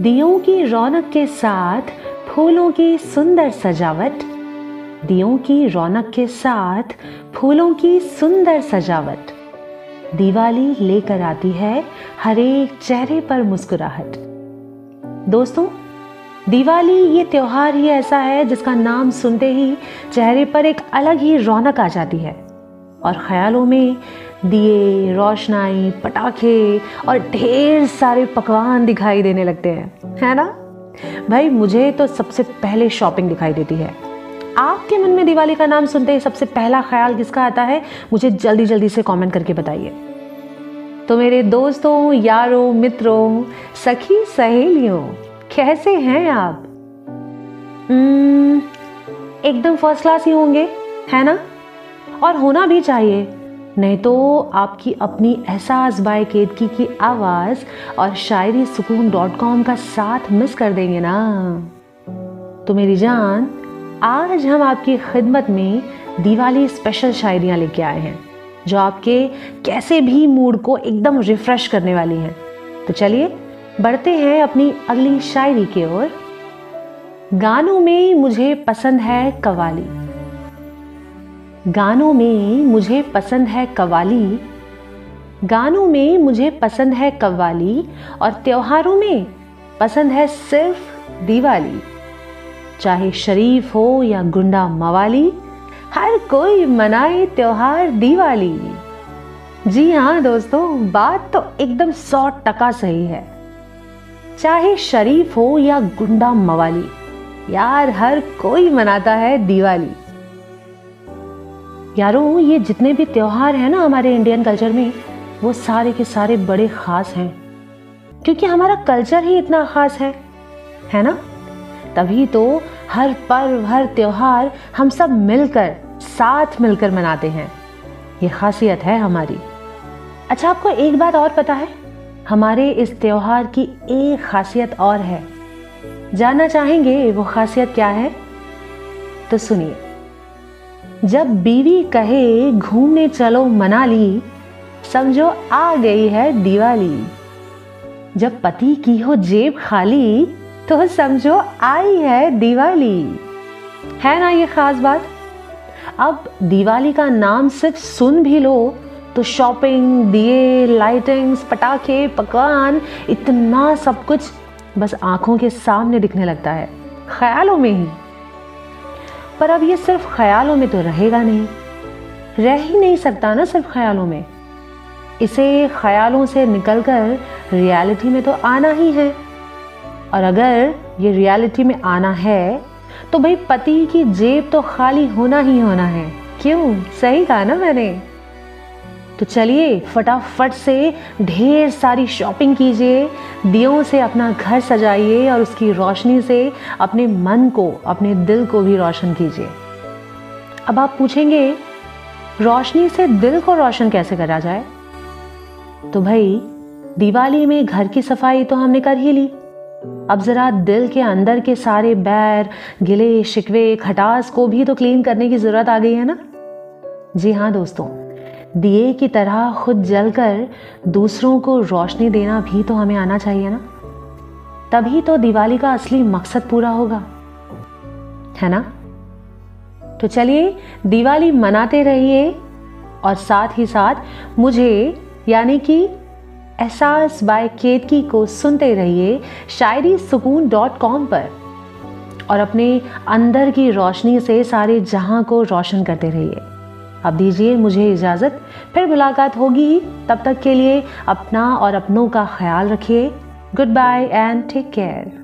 दियों की रौनक के साथ फूलों की सुंदर सजावट। दियों की रौनक के साथ फूलों की सुंदर सजावट। दिवाली लेकर आती है, हर एक चेहरे पर मुस्कुराहट। दोस्तों, दिवाली ये त्योहार ही ऐसा है जिसका नाम सुनते ही चेहरे पर एक अलग ही रौनक आ जाती है। और ख्यालों में दिए रोशनाई पटाखे और ढेर सारे पकवान दिखाई देने लगते हैं है ना? भाई मुझे तो सबसे पहले शॉपिंग दिखाई देती है। आपके मन में दिवाली का नाम सुनते ही सबसे पहला ख्याल किसका आता है? मुझे जल्दी जल्दी से कमेंट करके बताइए। तो मेरे दोस्तों यारों मित्रों सखी सहेलियों कैसे हैं आप? hmm, एकदम फ़र्स्ट क्लास ही होंगे है ना? और होना भी चाहिए। नहीं तो आपकी अपनी एहसास बाय केतकी की आवाज़ और शायरी सुकून डॉट कॉम का साथ मिस कर देंगे ना। तो मेरी जान, आज हम आपकी खिदमत में दिवाली स्पेशल शायरियाँ लेके आए हैं, जो आपके कैसे भी मूड को एकदम रिफ्रेश करने वाली हैं। तो चलिए, बढ़ते हैं अपनी अगली शायरी की ओर। गानों में मुझे पसंद है कवाली गानों में मुझे पसंद है कवाली गानों में मुझे पसंद है कव्वाली और त्योहारों में पसंद है सिर्फ़ दिवाली। चाहे शरीफ हो या गुंडा मवाली, हर कोई मनाए त्योहार दिवाली। जी हाँ दोस्तों, बात तो एकदम सौ टका सही है। चाहे शरीफ हो या गुंडा मवाली, यार हर कोई मनाता है दिवाली। यारों, ये जितने भी त्यौहार हैं ना हमारे इंडियन कल्चर में, वो सारे के सारे बड़े ख़ास हैं। क्योंकि हमारा कल्चर ही इतना ख़ास है है ना? तभी तो हर पर्व, हर त्यौहार हम सब मिलकर, साथ मिलकर मनाते हैं। ये खासियत है हमारी। अच्छा आपको एक बात और पता है? हमारे इस त्यौहार की एक खासियत और है। जानना चाहेंगे वो खासियत क्या है? तो सुनिए। जब बीवी कहे, घूमने चलो मनाली, समझो आ गई है दिवाली। जब पति की हो जेब खाली तो समझो आई है दिवाली। है ना ये खास बात? अब दिवाली का नाम सिर्फ़ सुन भी लो तो शॉपिंग, दिए, लाइटिंग्स, पटाखे, पकवान, इतना सब कुछ बस आँखों के सामने दिखने लगता है। ख्यालों में ही। पर अब ये सिर्फ़ ख्यालों में तो रहेगा नहीं। रह ही नहीं सकता ना सिर्फ़ ख्यालों में। इसे ख्यालों से निकलकर रियलिटी में तो आना ही है। और अगर ये रियलिटी में आना है तो भाई पति की जेब तो खाली होना ही होना है। क्यों? सही कहा ना मैंने। तो चलिए फटाफट से ढेर सारी शॉपिंग कीजिए, दियों से अपना घर सजाइए और उसकी रोशनी से अपने मन को, अपने दिल को भी रोशन कीजिए। अब आप पूछेंगे, रोशनी से दिल को रोशन कैसे करा जाए? तो भाई, दिवाली में घर की सफ़ाई तो हमने कर ही ली। अब जरा दिल के अंदर के सारे बैर, गिले, शिकवे, खटास को भी तो क्लीन करने की ज़रूरत आ गई है ना? जी हाँ दोस्तों। दिए की तरह खुद जलकर दूसरों को रोशनी देना भी तो हमें आना चाहिए ना? तभी तो दिवाली का असली मकसद पूरा होगा। है ना? तो चलिए, दिवाली मनाते रहिए और साथ ही साथ मुझे यानी कि एहसास बाय केतकी को सुनते रहिए शायरी सुकून डॉट कॉम पर और अपने अंदर की रोशनी से सारे जहाँ को रोशन करते रहिए। अब दीजिए, मुझे इजाज़त। फिर मुलाकात होगी ही। तब तक के लिए अपना और अपनों का ख्याल रखिए। Goodbye and take care